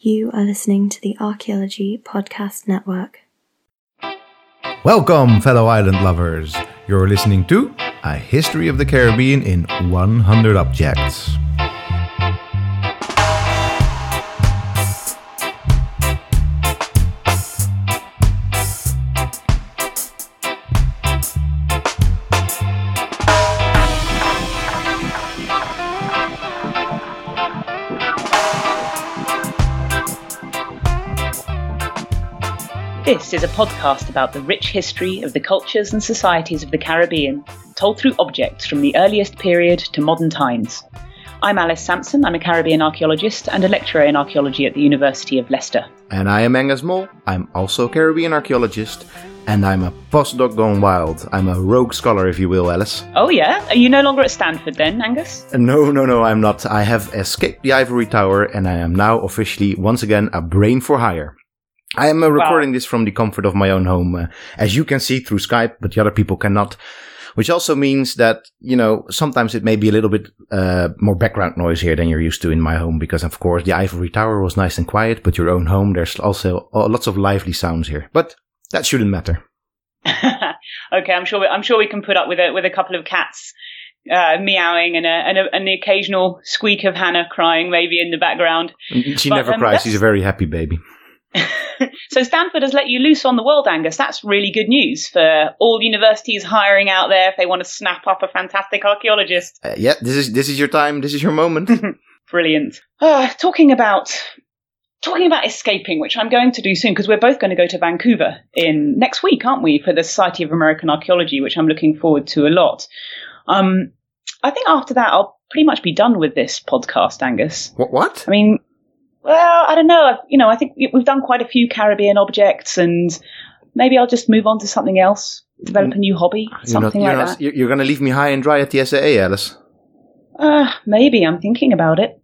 You are listening to the Archaeology Podcast Network. Welcome, fellow island lovers. You're listening to A History of the Caribbean in 100 Objects. This is a podcast about the rich history of the cultures and societies of the Caribbean, told through objects from the earliest period to modern times. I'm Alice Sampson, I'm a Caribbean archaeologist and a lecturer in archaeology at the University of Leicester. And I am Angus Mole. I'm also a Caribbean archaeologist, and I'm a postdoc gone wild. I'm a rogue scholar, if you will, Alice. Oh, yeah? Are you no longer at Stanford then, Angus? No, no, no, I'm not. I have escaped the ivory tower, and I am now officially, once again, a brain for hire. I am uh, recording wow. this from the comfort of my own home, uh, as you can see through Skype, but the other people cannot. Which also means that, you know, sometimes it may be a little bit uh, more background noise here than you're used to in my home, because of course the ivory tower was nice and quiet, but your own home, there's also lots of lively sounds here. But that shouldn't matter. okay, I'm sure. We, I'm sure we can put up with a with a couple of cats uh, meowing and, a, and, a, and, the occasional squeak of Hannah crying maybe in the background. She but, never um, cries. She's a very happy baby. so Stanford has let you loose on the world, Angus. That's really good news for all universities hiring out there if they want to snap up a fantastic archaeologist. Uh, yeah, this is this is your time. This is your moment. Brilliant. Uh, talking about talking about escaping, which I'm going to do soon because we're both going to go to Vancouver in next week, aren't we, for the Society of American Archaeology, which I'm looking forward to a lot. Um, I think after that, I'll pretty much be done with this podcast, Angus. What? What? I mean, well, I don't know. You know, I think we've done quite a few Caribbean objects, and maybe I'll just move on to something else, develop a new hobby, something not, like not, that. You're going to leave me high and dry at the SAA, Alice? Uh, maybe. I'm thinking about it.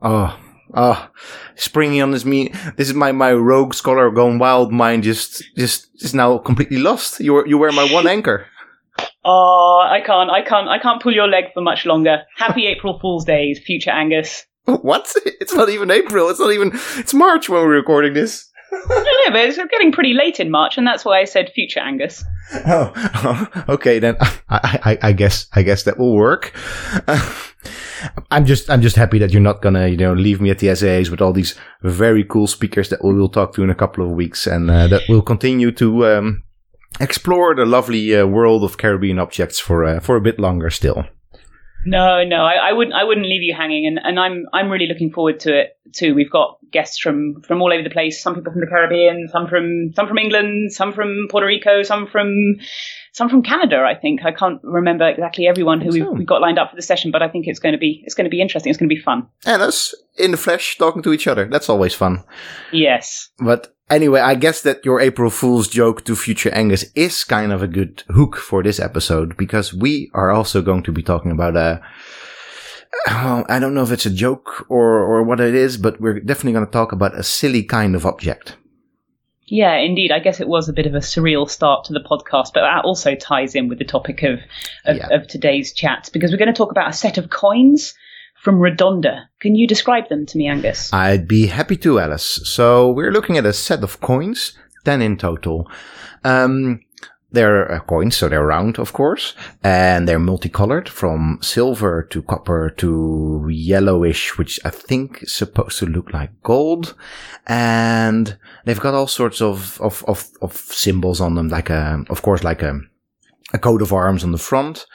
Oh, oh, springing on this me. This is my, my rogue scholar gone wild mind just, just, is now completely lost. You were, you were my one anchor. Oh, I can't, I can't, I can't pull your leg for much longer. Happy April Fool's Days, future Angus. What? It's not even April. It's not even. It's March when we're recording this. yeah, but it's getting pretty late in March, and that's why I said future Angus. Oh, oh okay. Then I, I, I, guess I guess that will work. Uh, I'm just I'm just happy that you're not gonna you know leave me at the SAAs with all these very cool speakers that we will talk to in a couple of weeks, and uh, that will continue to um, explore the lovely uh, world of Caribbean objects for uh, for a bit longer still. No, no, I, I, wouldn't. I wouldn't leave you hanging, and, and I'm I'm really looking forward to it too. We've got guests from from all over the place. Some people from the Caribbean, some from some from England, some from Puerto Rico, some from some from Canada. I think I can't remember exactly everyone who we've, we've, got lined up for the session, but I think it's going to be it's going to be interesting. It's going to be fun. And us in the flesh talking to each other. That's always fun. Yes. But Anyway, I guess that your April Fool's joke to future Angus is kind of a good hook for this episode because we are also going to be talking about a. Well, I don't know if it's a joke or, or what it is, but we're definitely going to talk about a silly kind of object. Yeah, indeed. I guess it was a bit of a surreal start to the podcast, but that also ties in with the topic of of, yeah. of today's chat because we're going to talk about a set of coins from Redonda. Can you describe them to me, Angus? I'd be happy to, Alice. So we're looking at a set of coins, 10 in total. Um, they're uh, coins, so they're round, of course, and they're multicolored from silver to copper to yellowish, which I think is supposed to look like gold. And they've got all sorts of, of, of, of symbols on them, like a, of course, like a, a coat of arms on the front,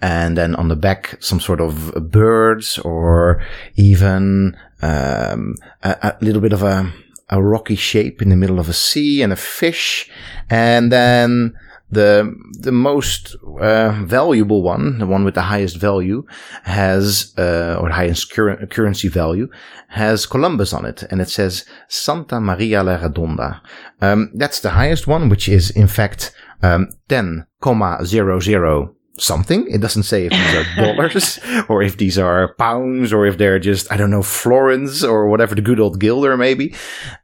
and then on the back some sort of birds or even um, a, a, little bit of a, a rocky shape in the middle of a sea and a fish, and then the the most uh, valuable one, the one with the highest value, has uh, or highest cur- currency value, has Columbus on it, and it says Santa Maria la Redonda. Um, that's the highest one, which is in fact um, ten comma zero zero something. It doesn't say if these are dollars or if these are pounds or if they're just, I don't know, florins or whatever the good old guilder maybe.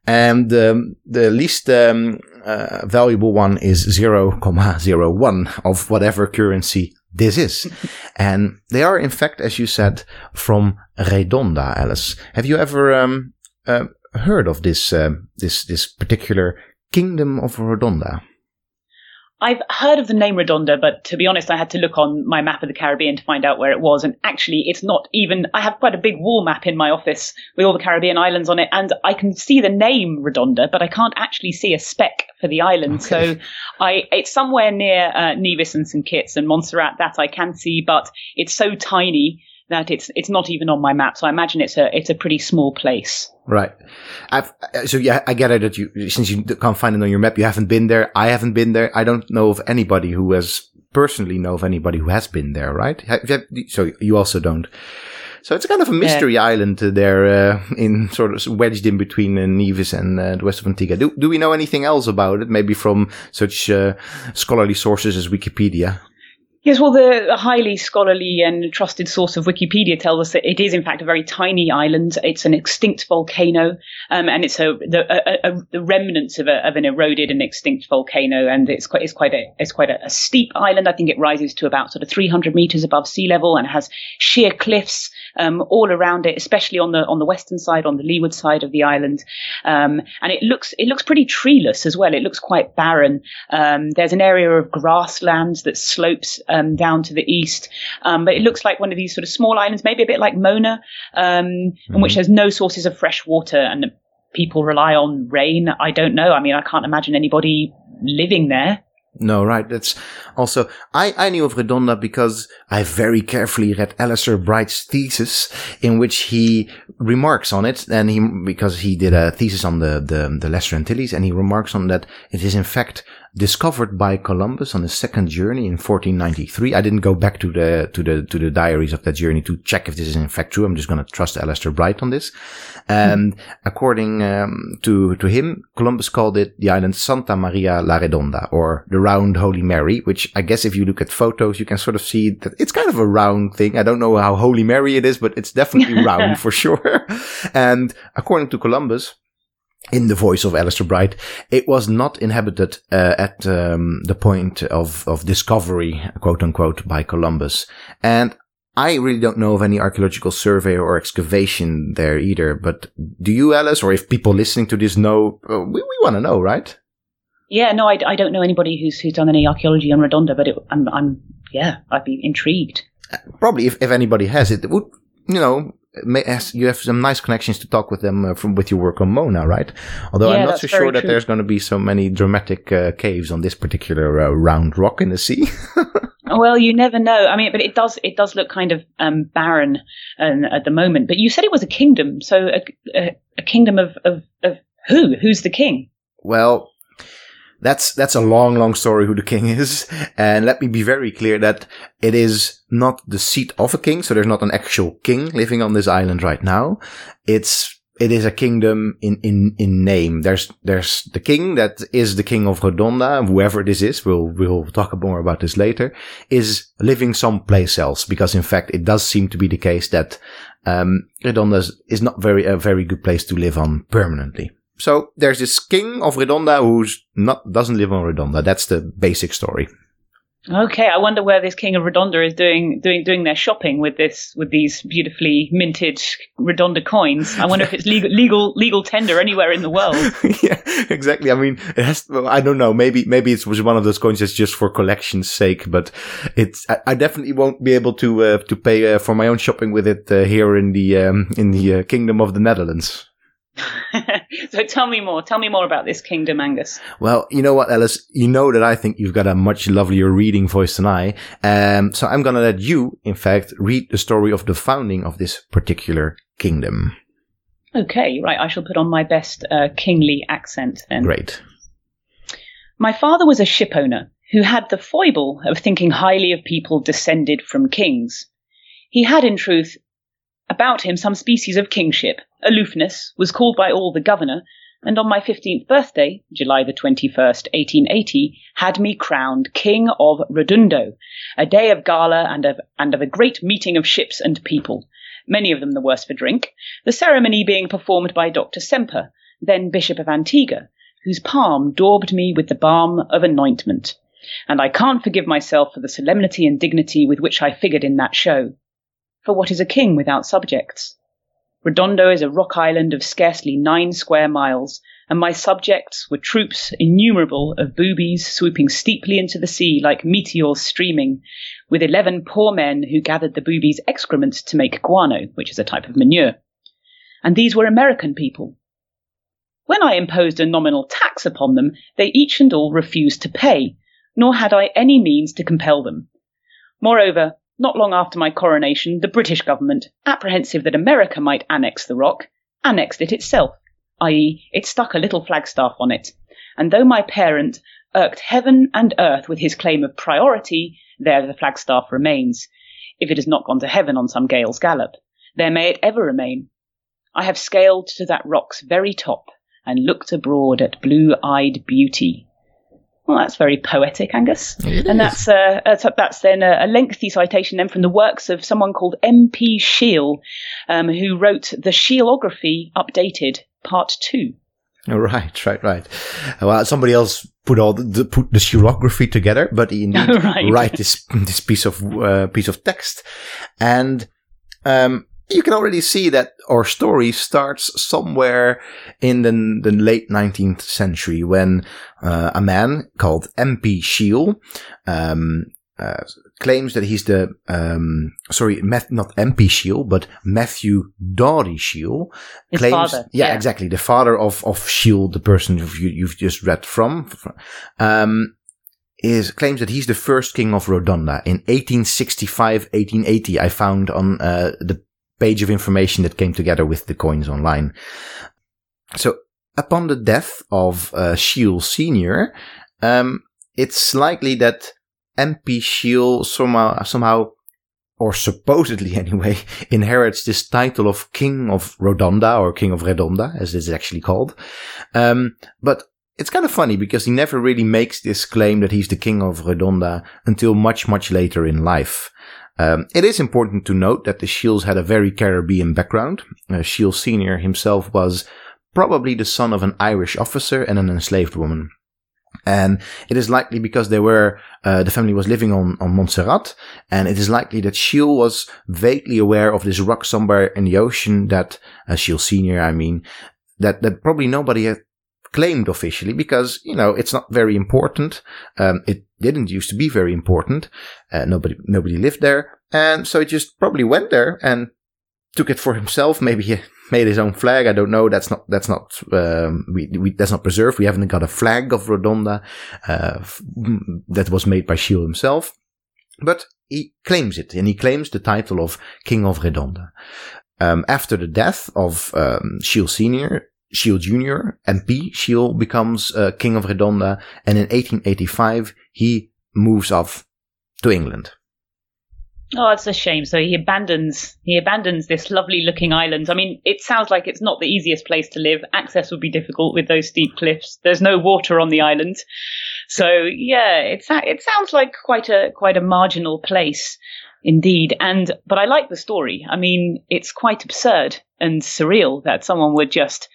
And um, the least um, uh, valuable one is 0,01 of whatever currency this is. and they are, in fact, as you said, from Redonda, Alice. Have you ever um, uh, heard of this uh, this this particular kingdom of Redonda? I've heard of the name Redonda, but to be honest, I had to look on my map of the Caribbean to find out where it was. And actually, it's not even, I have quite a big wall map in my office with all the Caribbean islands on it. And I can see the name Redonda, but I can't actually see a speck for the island. Okay. So I, it's somewhere near uh, Nevis and St. Kitts and Montserrat that I can see, but it's so tiny that it's it's not even on my map. So I imagine it's a it's a pretty small place. Right. I've, so yeah, I get it that you since you can't find it on your map, you haven't been there. I haven't been there. I don't know of anybody who has personally know of anybody who has been there. Right. So you also don't. So it's kind of a mystery yeah. island there, uh, in sort of wedged in between uh, Nevis and uh, the west of Antigua. Do, do we know anything else about it? Maybe from such uh, scholarly sources as Wikipedia? Yes, well, the highly scholarly and trusted source of Wikipedia tells us that it is, in fact, a very tiny island. It's an extinct volcano, um, and it's a the, a, a, the remnants of, a, of, an eroded and extinct volcano, and it's quite it's quite a it's quite a, steep island. I think it rises to about sort of 300 meters above sea level, and has sheer cliffs um, all around it, especially on the on the western side, on the leeward side of the island, um, and it looks it looks pretty treeless as well. It looks quite barren. Um, there's an area of grasslands that slopes um, down to the east. Um, but it looks like one of these sort of small islands, maybe a bit like Mona, um, mm-hmm. in which mm-hmm. there's no sources of fresh water and people rely on rain. I don't know. I mean, I can't imagine anybody living there. No, right. That's also, I, I knew of Redonda because I very carefully read Alistair Bright's thesis in which he remarks on it. And he, because he did a thesis on the, the, the Lesser Antilles and he remarks on that it is in fact discovered by Columbus on his second journey in 1493. I didn't go back to the to the to the diaries of that journey to check if this is in fact true. I'm just going to trust Alistair Bright on this. And mm. according um, to to him, Columbus called it the island Santa Maria la Redonda or the Round Holy Mary. Which I guess if you look at photos, you can sort of see that it's kind of a round thing. I don't know how Holy Mary it is, but it's definitely round for sure. And according to Columbus in the voice of Alistair Bright, it was not inhabited uh, at um, the point of, of discovery, quote unquote, by Columbus. And I really don't know of any archaeological survey or excavation there either. But do you, Alice, or if people listening to this know, uh, we, we want to know, right? Yeah, no, I, I don't know anybody who's who's done any archaeology on Redonda, but it, I'm, I'm, yeah, I'd be intrigued. Probably, if, if anybody has it, it would, you know, you have some nice connections to talk with them uh, from with your work on Mona, right? Although yeah, I'm not so sure that there's going to be so many dramatic uh, caves on this particular uh, round rock in the sea. well, you never know. I mean, but it does it does look kind of um, barren um, at the moment. But you said it was a kingdom, so a, a, a kingdom of, of of who? Who's the king? Well, that's that's a long, long story who the king is. And let me be very clear that it is not the seat of a king, so there's not an actual king living on this island right now. It's it is a kingdom in, in, in name. There's, there's the king that is the king of Redonda, whoever this is, we'll, we'll talk more about this later, is living someplace else. Because in fact, it does seem to be the case that, um, Redonda is not very, a very good place to live on permanently. So there's this king of Redonda who's not doesn't live on Redonda. That's the basic story. Okay, I wonder where this king of Redonda is doing doing doing their shopping with this with these beautifully minted Redonda coins. I wonder if it's legal legal legal tender anywhere in the world. yeah, exactly. I mean, it has. Well, I don't know. Maybe maybe it was one of those coins that's just for collection's sake. But it's. I, I definitely won't be able to uh, to pay uh, for my own shopping with it uh, here in the um, in the uh, kingdom of the Netherlands. so tell me more. Tell me more about this kingdom, Angus. Well, you know what, Alice? You know that I think you've got a much lovelier reading voice than I. Um, so I'm going to let you, in fact, read the story of the founding of this particular kingdom. Okay, right. I shall put on my best uh, kingly accent then. Great. My father was a shipowner who had the foible of thinking highly of people descended from kings. He had, in truth, about him some species of kingship, aloofness, was called by all the governor, and on my fifteenth birthday, July the 21st, 1880, had me crowned King of Redundo, a day of gala and of, and of a great meeting of ships and people, many of them the worse for drink, the ceremony being performed by Dr. Semper, then Bishop of Antigua, whose palm daubed me with the balm of anointment. And I can't forgive myself for the solemnity and dignity with which I figured in that show. For what is a king without subjects? Redondo is a rock island of scarcely nine square miles, and my subjects were troops innumerable of boobies swooping steeply into the sea like meteors streaming, with eleven poor men who gathered the boobies' excrement to make guano, which is a type of manure. And these were American people. When I imposed a nominal tax upon them, they each and all refused to pay, nor had I any means to compel them. Moreover, not long after my coronation, the British government, apprehensive that America might annex the rock, annexed it itself, i.e., it stuck a little flagstaff on it. And though my parent irked heaven and earth with his claim of priority, there the flagstaff remains. If it has not gone to heaven on some gale's gallop, there may it ever remain. I have scaled to that rock's very top and looked abroad at blue eyed beauty. Well, that's very poetic, Angus. It and is. that's uh, that's, that's then a, lengthy citation then from the works of someone called M.P. Shiel, um, who wrote the Shielography Updated Part Two. Right, right, right. Well, somebody else put all the, put the Shielography together, but he indeed Right. write this this piece of uh, piece of text, and um, you can already see that our story starts somewhere in the the late nineteenth century when uh, a man called M.P. Shiel um, uh, claims that he's the um, sorry, Math, not M.P. Shiel, but Matthew Dowdy Shiel His claims, father, yeah, yeah. exactly, the father of of Shiel, the person you, you've just read from, um, is claims that he's the first king of Rodonda in 1865, 1880. I found on uh, the page of information that came together with the coins online. So upon the death of uh, Shiel Senior, um, it's likely that MP Shiel somehow somehow or supposedly anyway, inherits this title of King of Rodonda or King of Redonda, as it is actually called. Um, but it's kind of funny because he never really makes this claim that he's the King of Redonda until much, much later in life. Um, it is important to note that the Shiels had a very Caribbean background. Uh, Shiel Senior himself was probably the son of an Irish officer and an enslaved woman. And it is likely because they were, uh, the family was living on, on Montserrat. And it is likely that Shiel was vaguely aware of this rock somewhere in the ocean that, uh, Shiel Senior, I mean, that, that probably nobody had claimed officially because, you know, it's not very important. Um, it didn't used to be very important. Uh, nobody, nobody lived there. And so he just probably went there and took it for himself. Maybe he made his own flag. I don't know. That's not, that's not, um, we, we, that's not preserved. We haven't got a flag of Rodonda, uh, f- that was made by Shiel himself. But he claims it and he claims the title of King of Redonda. Um, after the death of, um, Shiel Senior, Shiel Junior, MP, Shiel becomes, uh, King of Redonda. And in 1885, he moves off to England. Oh, it's a shame. So he abandons he abandons this lovely looking island. I mean, it sounds like it's not the easiest place to live. Access would be difficult with those steep cliffs. There's no water on the island. So yeah, it's it sounds like quite a quite a marginal place indeed. And but I like the story. I mean, it's quite absurd and surreal that someone would just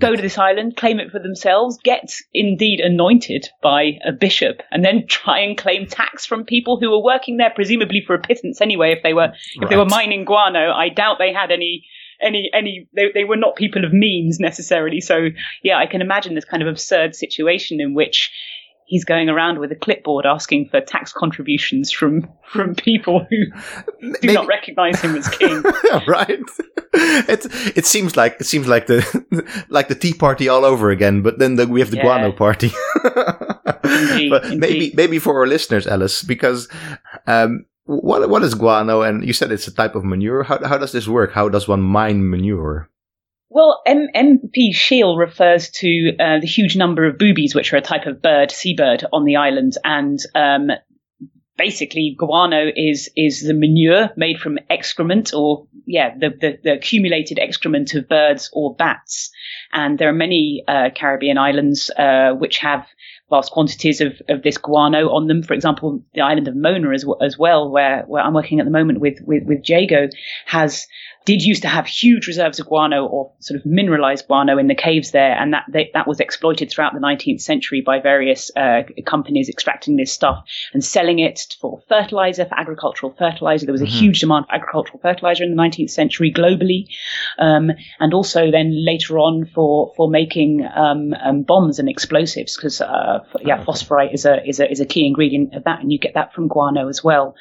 go to this island, claim it for themselves, get indeed anointed by a bishop, and then try and claim tax from people who were working there, presumably for a pittance anyway. If they were if they were mining guano, I doubt they had any any any they, they were not people of means necessarily. So yeah, I can imagine this kind of absurd situation in which he's going around with a clipboard asking for tax contributions from from people who do Maybe- not recognize him as king. right. It it seems like it seems like the like the Tea Party all over again, but then the, we have the Yeah. Guano Party. Indeed, but maybe maybe for our listeners, Alice, because um, what what is guano? And you said it's a type of manure. How how does this work? How does one mine manure? Well, M- MP Shiel refers to uh, the huge number of boobies, which are a type of bird, seabird, on the island, and um, basically guano is is the manure made from excrement, or yeah, the, the, the accumulated excrement of birds or bats. And there are many uh, Caribbean islands uh, which have vast quantities of, of this guano on them. For example, the island of Mona as, as well, where, where I'm working at the moment with, with, with Jago, has did used to have huge reserves of guano or sort of mineralized guano in the caves there, and that they, that was exploited throughout the 19th century by various uh, companies extracting this stuff and selling it for fertilizer, for agricultural fertilizer. There was a mm-hmm. huge demand for agricultural fertilizer in the 19th century globally, um, and also then later on for for making um, um, bombs and explosives because uh, yeah, phosphorite is a is a is a key ingredient of that, and you get that from guano as well.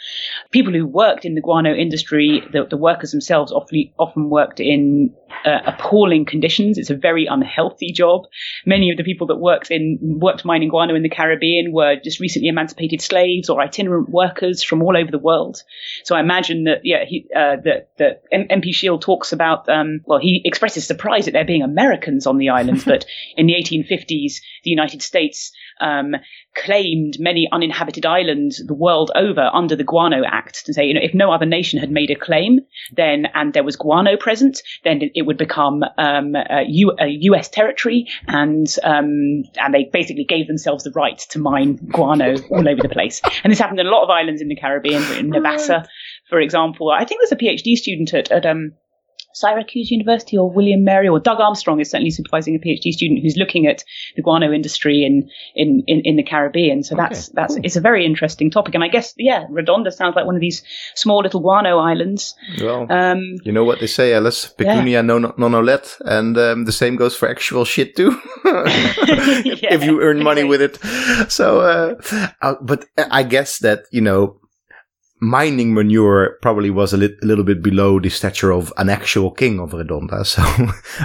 People who worked in the guano industry, the, the workers themselves often often worked in uh, appalling conditions. It's a very unhealthy job. Many of the people that worked in worked mining guano in the Caribbean were just recently emancipated slaves or itinerant workers from all over the world. So I imagine that yeah, he, uh, that that MP Shiel talks about um, well, he expresses surprise at there being Americans on the islands, but in the 1850s, the United States um, claimed many uninhabited islands the world over under the Guano Act to say, you know, if no other nation had made a claim, then and there was guano present, then it would become um, a, U- a U.S. territory, and um, and they basically gave themselves the right to mine guano all over the place. And this happened in a lot of islands in the Caribbean, in Navassa, for example. I think there's a PhD student at, at um, Syracuse University or William Mary or Doug Armstrong is certainly supervising a PhD student who's looking at the guano industry in in, in, in the Caribbean. So that's okay, that's cool. it's a very interesting topic. And I guess yeah, Redonda sounds like one of these small little guano islands. Well, um, you know what they say, Alice, pecunia yeah. non olet, and um, the same goes for actual shit too. yeah, if you earn money with it. So, uh, uh, but I guess that you know mining manure probably was a, li- a, little bit below the stature of an actual king of Redonda. So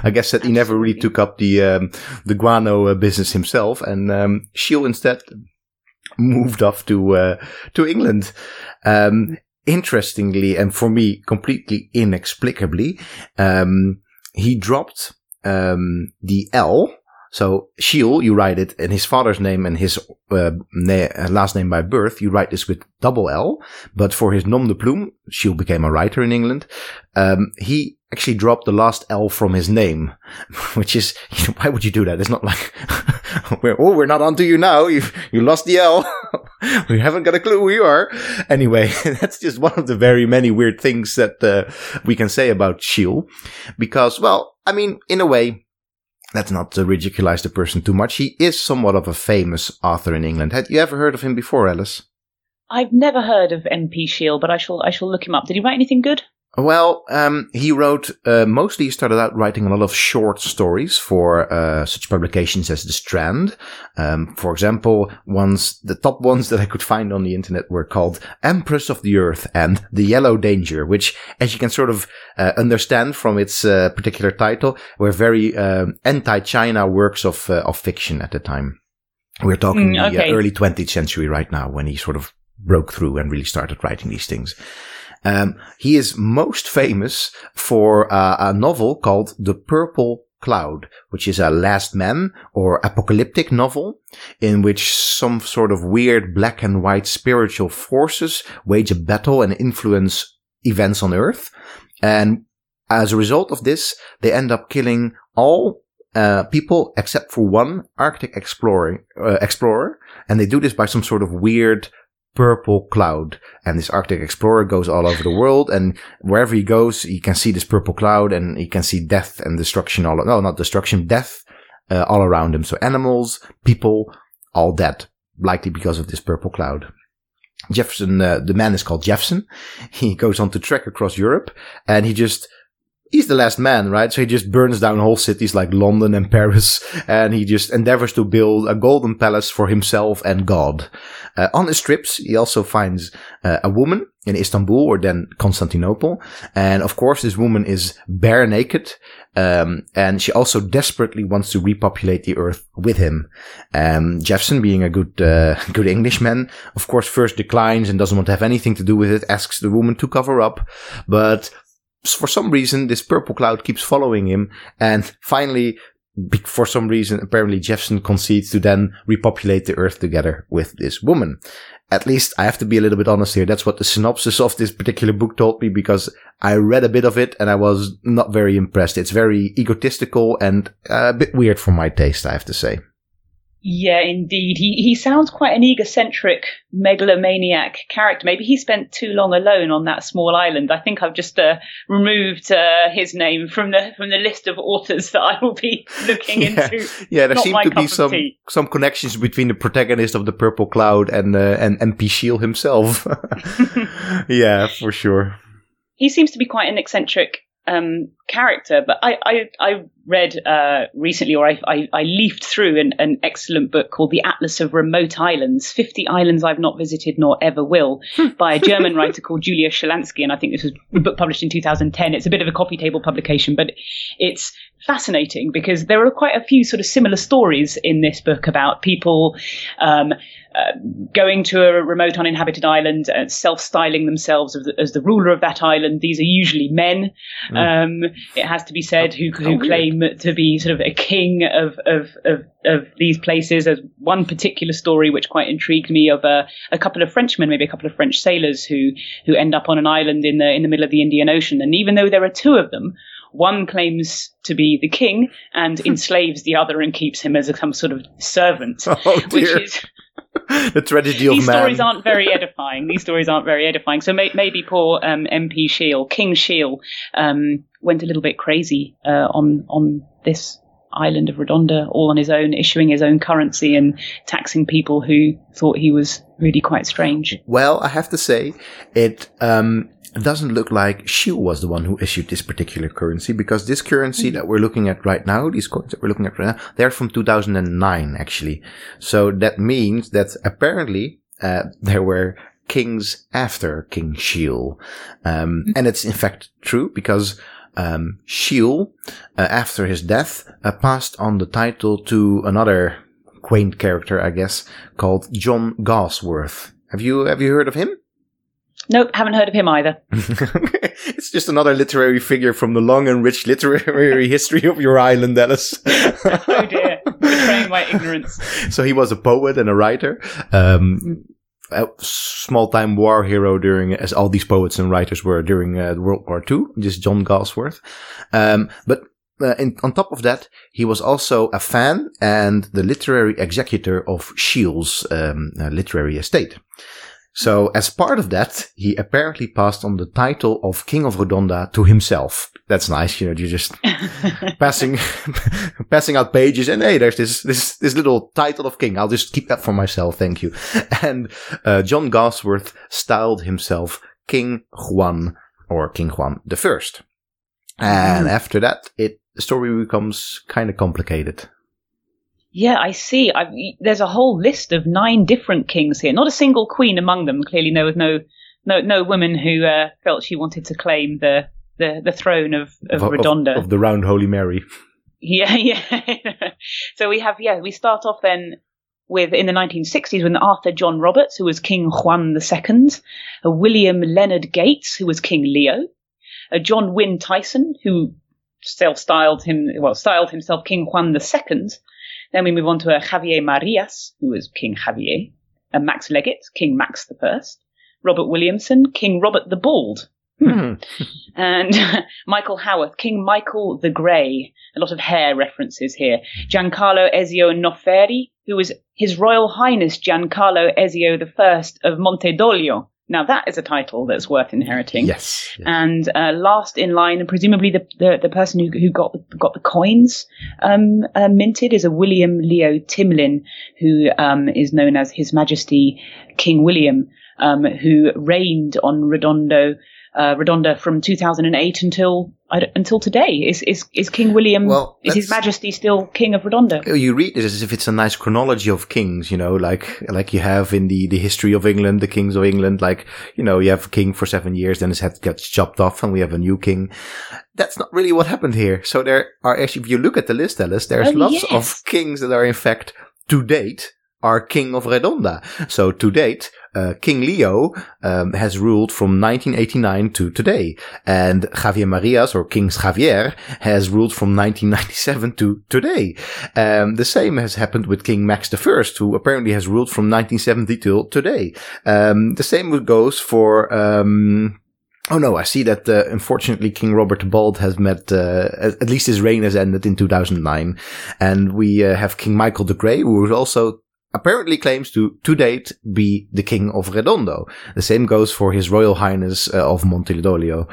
I guess that he never really took up the um, the guano uh, business himself, and um, Shiel instead moved off to uh, to England. Um, interestingly, and for me, completely inexplicably, um, he dropped um, the L so Shiel, you write it in his father's name and his uh, na- last name by birth. You write this with double L, but for his nom de plume, Shiel became a writer in England. Um, he actually dropped the last L from his name, which is you know, why would you do that? It's not like we're oh we're not onto you now. You you lost the L. we haven't got a clue who you are. Anyway, that's just one of the very many weird things that uh, we can say about Shiel, because well, I mean, in a way let's not ridiculize the person too much. He is somewhat of a famous author in England. Had you ever heard of him before, Alice? I've never heard of MP Shiel, but I shall I shall look him up. Did he write anything good? Well, um, he wrote, uh, mostly he started out writing a lot of short stories for, uh, such publications as The Strand. Um, for example, ones, the top ones that I could find on the internet were called Empress of the Earth and The Yellow Danger, which, as you can sort of, uh, understand from its, uh, particular title, were very, um, anti-China works of, uh, of fiction at the time. We're talking mm, okay. the early 20th century right now when he sort of broke through and really started writing these things. Um, he is most famous for uh, a novel called The Purple Cloud, which is a last man or apocalyptic novel in which some sort of weird black and white spiritual forces wage a battle and influence events on Earth. And as a result of this, they end up killing all uh, people except for one Arctic explorer, uh, explorer, and they do this by some sort of weird purple cloud. And this Arctic explorer goes all over the world and wherever he goes, he can see this purple cloud and he can see death and destruction all, no, not destruction, death, uh, all around him. So animals, people, all dead, likely because of this purple cloud. Jefferson, uh, the man is called Jefferson. He goes on to trek across Europe and he just he's the last man, right? So he just burns down whole cities like London and Paris, and he just endeavors to build a golden palace for himself and God. Uh, on his trips, he also finds uh, a woman in Istanbul or then Constantinople, and of course, this woman is bare naked, um, and she also desperately wants to repopulate the earth with him. Um, Jefferson, being a good, uh, good Englishman, of course, first declines and doesn't want to have anything to do with it, asks the woman to cover up, but for some reason, this purple cloud keeps following him. And finally, for some reason, apparently Jefferson concedes to then repopulate the earth together with this woman. At least I have to be a little bit honest here. That's what the synopsis of this particular book told me because I read a bit of it and I was not very impressed. It's very egotistical and uh, a bit weird for my taste, I have to say. Yeah, indeed. He he sounds quite an egocentric, megalomaniac character. Maybe he spent too long alone on that small island. I think I've just uh, removed uh, his name from the from the list of authors that I will be looking yeah. into. Yeah, there Not seem to be some some connections between the protagonist of the Purple Cloud and uh, and MP Shiel himself. yeah, for sure. he seems to be quite an eccentric um, character. But I, I, I read uh, recently, or I, I, I leafed through an, an excellent book called The Atlas of Remote Islands 50 Islands I've Not Visited Nor Ever Will by a German writer called Julia Schalansky. And I think this was a book published in 2010. It's a bit of a coffee table publication, but it's fascinating because there are quite a few sort of similar stories in this book about people um, uh, going to a remote uninhabited island and self-styling themselves as the, as the ruler of that island. These are usually men, um, it has to be said, who, who claim to be sort of a king of, of, of, of these places. There's one particular story which quite intrigued me of a, a couple of Frenchmen, maybe a couple of French sailors who, who end up on an island in the, in the middle of the Indian Ocean. And even though there are two of them, one claims to be the king and enslaves the other and keeps him as a, some sort of servant. Oh Which is the tragedy of these man. stories aren't very edifying. These stories aren't very edifying. So may, maybe poor um, MP Shiel, King Shiel, um, went a little bit crazy uh, on on this island of Redonda, all on his own, issuing his own currency and taxing people who thought he was really quite strange. Well, I have to say, it um, doesn't look like Shiel was the one who issued this particular currency because this currency that we're looking at right now, these coins that we're looking at right now, they're from 2009 actually. So that means that apparently uh, there were kings after King Shiel, um, and it's in fact true because. Um, uh, after his death, uh, passed on the title to another quaint character, I guess, called John Gawsworth. Have you have you heard of him? Nope, haven't heard of him either. it's just another literary figure from the long and rich literary history of your island, Alice. Oh dear, betraying my ignorance. so he was a poet and a writer. Um, a small-time war hero during, as all these poets and writers were during uh, World War II. Just John Gawsworth. Um, but uh, in, on top of that, he was also a fan and the literary executor of Shiel's um, uh, literary estate. So as part of that, he apparently passed on the title of King of Redonda to himself. That's nice, you know, you're just passing, passing out pages and hey, there's this, this, this little title of king. I'll just keep that for myself. Thank you. And, uh, John Gawsworth styled himself King Juan or King Juan the First. And after that, it, the story becomes kind of complicated. Yeah, I see. I, there's a whole list of nine different kings here. Not a single queen among them. Clearly, there was no no no woman who uh, felt she wanted to claim the the, the throne of of, Redonda. Of, the round Holy Mary. Yeah, yeah. so we have yeah. We start off then with in the 1960s with Arthur John Roberts, who was King Juan II, a William Leonard Gates, who was King Leo, a John Wynne Tyson, who self-styled him well styled himself King Juan II. Then we move on to a Javier Marias, who was King Javier, a Max Leggett, King Max the First, Robert Williamson, King Robert the Bald, Hmm. and Michael Howorth, King Michael the Grey. A lot of hair references here. Giancarlo Ezio Noferi, who was His Royal Highness Giancarlo Ezio I of Montedoglio. Now that is a title that's worth inheriting. Yes. And uh, last in line, and presumably the, the, the person who, who got the, got the coins um, uh, minted, is a William Leo Timlin, who um, is known as His Majesty King William, um, who reigned on Redondo, uh, Redonda from 2008 until until today. Is is is King William? Well, is His Majesty still King of Redonda? You read it as if it's a nice chronology of kings, you know, like like you have in the, the history of England, the kings of England. Like you know, you have a king for seven years, then his head gets chopped off, and we have a new king. That's not really what happened here. So there are actually, if you look at the list, Alice, there's Oh, lots yes. of kings that are in fact to date are king of Redonda. So to date, uh, King Leo um, has ruled from 1989 to today, and Javier Marias or King Javier has ruled from 1997 to today. Um, the same has happened with King Max I, who apparently has ruled from 1970 till today. Um, the same goes for um, Oh no, I see that uh, unfortunately King Robert the Bald has met, uh, at least his reign has ended in 2009. And we uh, have King Michael the Grey, who was also apparently claims to, to date, be the King of Redondo. The same goes for His Royal Highness uh, of Montedoglio.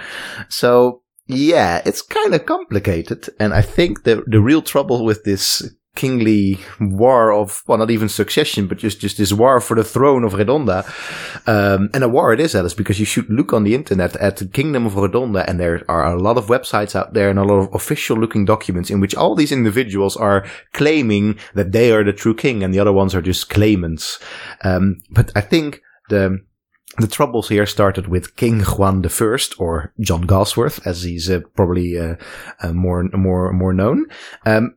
So, yeah, it's kind of complicated. And I think the, the real trouble with this kingly war of, well, not even succession, but just, just this war for the throne of Redonda. Um, and a war it is, Alice, because you should look on the internet at the Kingdom of Redonda and there are a lot of websites out there and a lot of official looking documents in which all these individuals are claiming that they are the true king and the other ones are just claimants. Um, but I think the, the troubles here started with King Juan I, or John Gawsworth, as he's uh, probably uh, uh, more more more known. Um,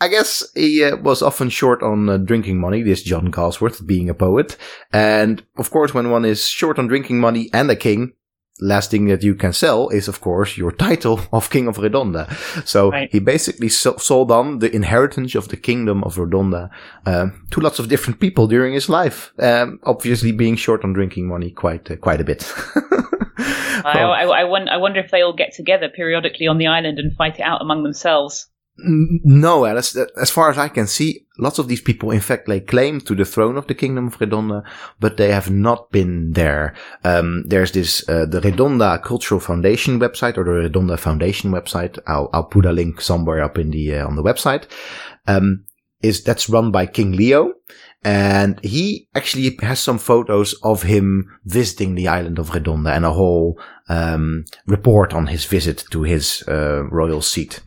I guess he uh, was often short on uh, drinking money, this John Gawsworth being a poet. And of course, when one is short on drinking money and a king, last thing that you can sell is, of course, your title of King of Redonda. So right. he basically sold on the inheritance of the kingdom of Redonda um, to lots of different people during his life. Um, obviously, being short on drinking money quite uh, quite a bit. I, I, I wonder if they all get together periodically on the island and fight it out among themselves. No, Alice. As far as I can see, lots of these people, in fact, lay claim to the throne of the Kingdom of Redonda, but they have not been there. Um, there's this uh, the Redonda Cultural Foundation website or the Redonda Foundation website. I'll I'll put a link somewhere up in the uh, on the website. Um, is that's run by King Leo, and he actually has some photos of him visiting the island of Redonda and a whole um, report on his visit to his uh, royal seat.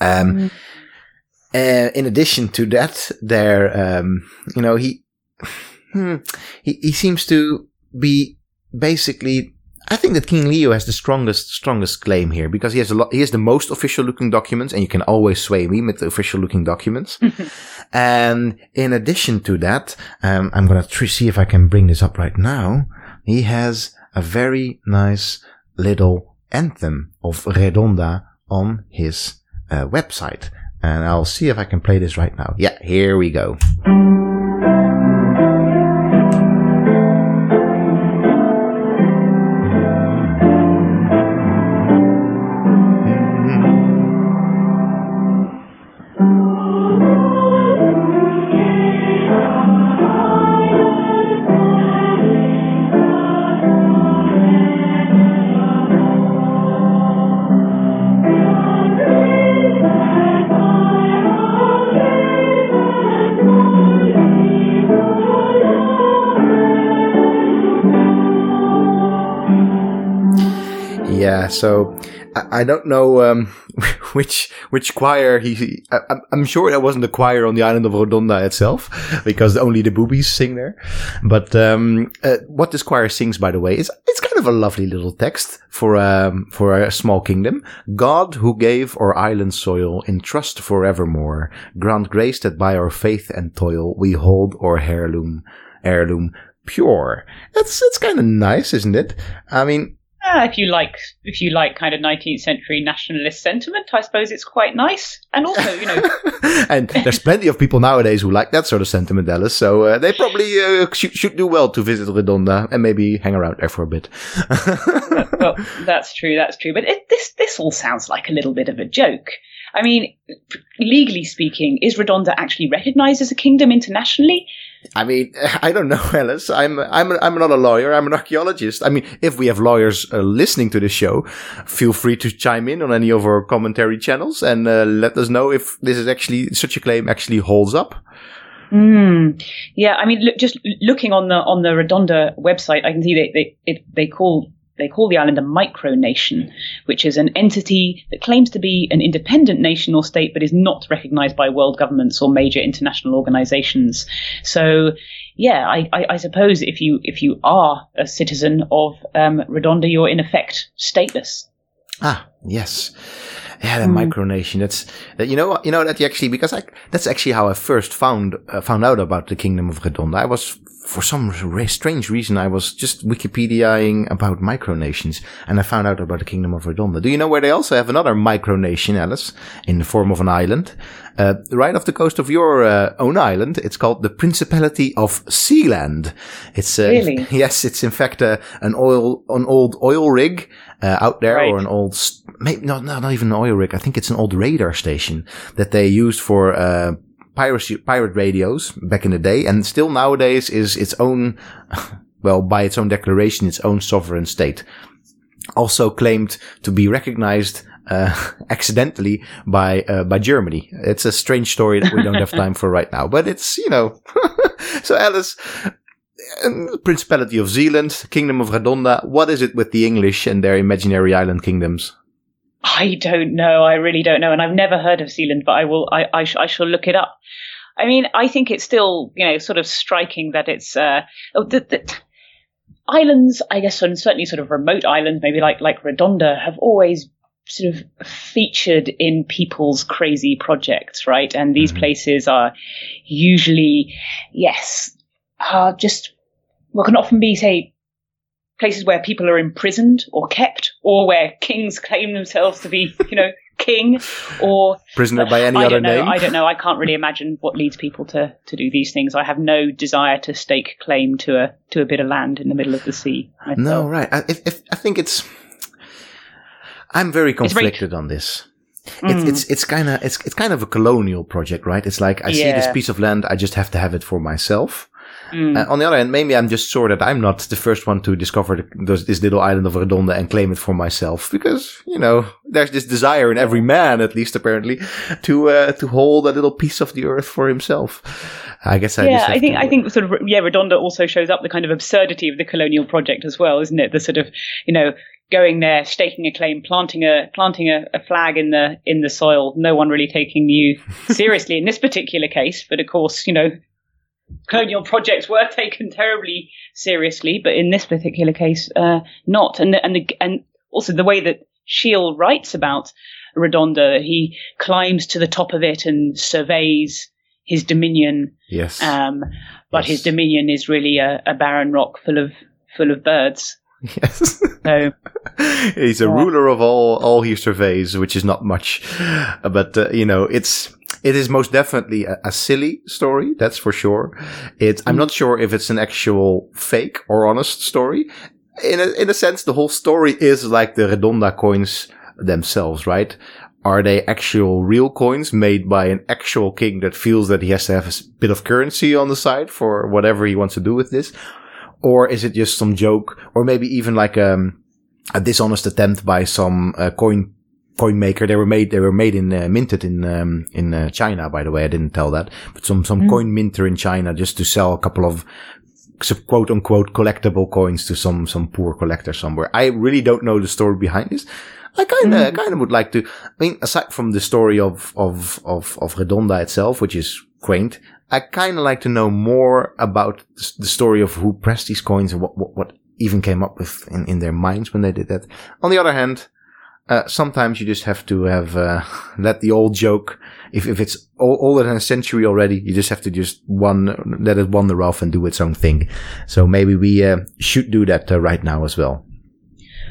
Um, mm. uh, in addition to that, there, um, you know, he, hmm, he, he seems to be basically I think that King Leo has the strongest strongest claim here because he has a lot. He has the most official looking documents, and you can always sway me with the official looking documents. and in addition to that, um, I'm gonna tr- see if I can bring this up right now. He has a very nice little anthem of Redonda on his uh, website. And I'll see if I can play this right now. Yeah, here we go. So I, I don't know um, which which choir he. I, am sure that wasn't the choir on the island of Rodonda itself, because only the boobies sing there. But um, uh, what this choir sings, by the way, is it's kind of a lovely little text for um, for a small kingdom. God, who gave our island soil in trust forevermore, grant grace that by our faith and toil we hold our heirloom heirloom pure. That's it's kind of nice, isn't it? I mean, uh, if you like, if you like kind of 19th century nationalist sentiment, I suppose it's quite nice. And also, you know, and there's plenty of people nowadays who like that sort of sentiment, Alice. So uh, they probably uh, should, should do well to visit Redonda and maybe hang around there for a bit. well, that's true. That's true. But it, this this all sounds like a little bit of a joke. I mean, legally speaking, is Redonda actually recognized as a kingdom internationally? I mean, I don't know, Alice. I'm I'm I'm not a lawyer. I'm an archaeologist. I mean, if we have lawyers uh, listening to this show, feel free to chime in on any of our commentary channels and uh, let us know if this is actually such a claim actually holds up. Mm. Yeah, I mean, look, just looking on the on the Redonda website, I can see they they it, they call they call the island a micronation, which is an entity that claims to be an independent nation or state but is not recognized by world governments or major international organizations. So, yeah, I, I, I suppose if you if you are a citizen of um, Redonda, you're in effect stateless. Ah, yes. Yeah, the mm. micronation. That's that. You know, you know that actually because I that's actually how I first found uh, found out about the Kingdom of Redonda. I was for some strange reason, I was just Wikipediaing about micronations, and I found out about the Kingdom of Redonda. Do you know where they also have another micronation, Alice, in the form of an island, uh, right off the coast of your uh, own island? It's called the Principality of Sealand. It's uh, really yes, it's in fact uh, an oil an old oil rig uh, out there, right. or an old maybe not not even an oil rig. I think it's an old radar station that they used for uh, piracy, pirate radios back in the day, and still nowadays is its own, well, by its own declaration, its own sovereign state. Also claimed to be recognized uh, accidentally by uh, by Germany. It's a strange story that we don't have time for right now, but it's you know. so Alice, Principality of Sealand, Kingdom of Redonda. What is it with the English and their imaginary island kingdoms? I don't know. I really don't know, and I've never heard of Sealand, but I will. I I, sh- I shall look it up. I mean, I think it's still you know sort of striking that it's uh oh, the, the islands. I guess and certainly sort of remote islands, maybe like like Redonda, have always sort of featured in people's crazy projects, right? And these mm-hmm. places are usually, yes, are just well can often be say places where people are imprisoned or kept, or where kings claim themselves to be, you know, king, or prisoner by any I other know, name. I don't know. I can't really imagine what leads people to, to do these things. I have no desire to stake claim to a to a bit of land in the middle of the sea. Myself. No, right. I, if, I think it's. I'm very conflicted very, on this. Mm. It's it's it's kind of it's it's kind of a colonial project, right? It's like I yeah. see this piece of land, I just have to have it for myself. Mm. Uh, on the other hand, maybe I'm just sure that I'm not the first one to discover the, this little island of Redonda and claim it for myself, because you know there's this desire in every man, at least apparently, to uh, to hold a little piece of the earth for himself. I guess I yeah, I think I think sort of yeah, Redonda also shows up the kind of absurdity of the colonial project as well, isn't it? The sort of you know going there, staking a claim, planting a planting a, a, flag in the in the soil. No one really taking you seriously in this particular case, but of course, you know, colonial projects were taken terribly seriously, but in this particular case, uh, not. And the, and the, and also the way that Shiel writes about Redonda, he climbs to the top of it and surveys his dominion. Yes. Um, but yes. his dominion is really a, a barren rock full of full of birds. Yes. So he's a yeah. ruler of all all he surveys, which is not much, but uh, you know it's it is most definitely a, a, silly story, that's for sure. It, I'm not sure if it's an actual fake or honest story. In a, in a sense, the whole story is like the Redonda coins themselves, right? Are they actual real coins made by an actual king that feels that he has to have a bit of currency on the side for whatever he wants to do with this? Or is it just some joke? Or maybe even like um, a dishonest attempt by some uh, coin coin maker. They were made, they were made in, uh, minted in, um, in, uh, China, by the way. I didn't tell that, but some, some mm. coin minter in China just to sell a couple of quote unquote collectible coins to some, some poor collector somewhere. I really don't know the story behind this. I kind of, mm. kind of would like to, I mean, aside from the story of, of, of, of Redonda itself, which is quaint, I kind of like to know more about the story of who pressed these coins and what, what, what even came up with in, in their minds when they did that. On the other hand, uh, sometimes you just have to have uh, let the old joke. If if it's older than a century already, you just have to just one let it wander off and do its own thing. So maybe we uh, should do that uh, right now as well.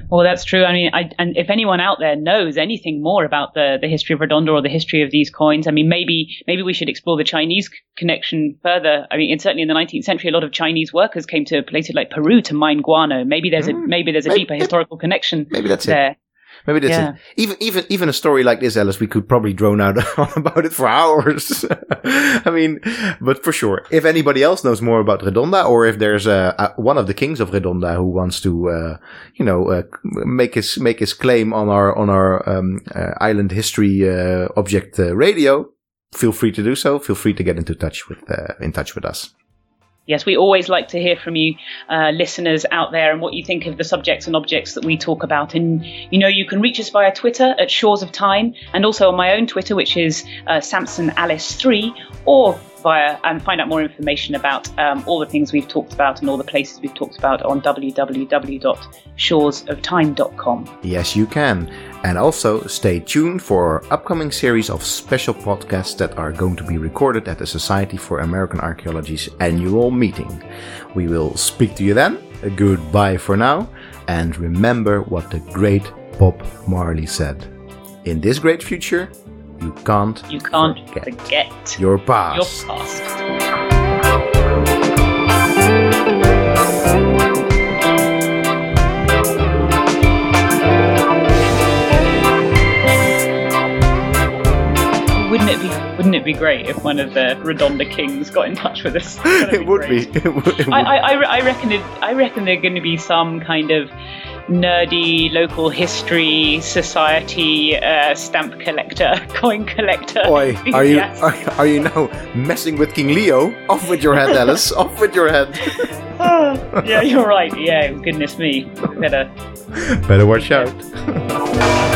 Well, that's true. I mean, I, and if anyone out there knows anything more about the, the history of Redonda or the history of these coins, I mean, maybe maybe we should explore the Chinese connection further. I mean, certainly in the 19th century, a lot of Chinese workers came to places like Peru to mine guano. Maybe there's a mm. maybe there's a maybe, deeper historical connection. Maybe that's there. it. Maybe that's yeah. it. Even even even a story like this, Alice, we could probably drone out about it for hours. I mean, but for sure, if anybody else knows more about Redonda, or if there's a, a one of the kings of Redonda who wants to, uh, you know, uh, make his make his claim on our on our um, uh, island history uh, object uh, radio, feel free to do so. Feel free to get into touch with uh, in touch with us. Yes, we always like to hear from you, uh, listeners out there, and what you think of the subjects and objects that we talk about. And you know, you can reach us via Twitter at Shores of Time, and also on my own Twitter, which is uh, Samson Alice Three, or via and find out more information about um, all the things we've talked about and all the places we've talked about on www.shoresoftime.com. Yes, you can. And also stay tuned for our upcoming series of special podcasts that are going to be recorded at the Society for American Archaeology's annual meeting. We will speak to you then. A Goodbye for now. And remember what the great Bob Marley said. In this great future, you can't You can't forget, forget your your past. past. Wouldn't it be wouldn't it be great if one of the Redonda kings got in touch with us? It would be. It would, it would I, I, I I reckon it, I reckon they're going to be some kind of nerdy local history society uh, stamp collector, coin collector. Oi, are you are, are you now messing with King Leo? Off with your head, Alice. Off with your head. Ah, yeah, you're right. Yeah, goodness me. Better. Better watch out.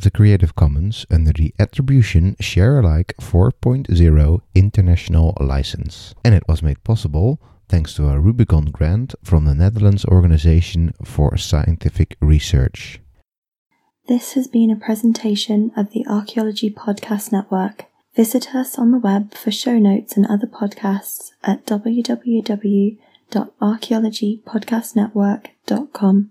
Of the Creative Commons under the Attribution Share Alike 4.0 International License. And it was made possible thanks to a Rubicon grant from the Netherlands Organization for Scientific Research. This has been a presentation of the Archaeology Podcast Network. Visit us on the web for show notes and other podcasts at www.archaeologypodcastnetwork.com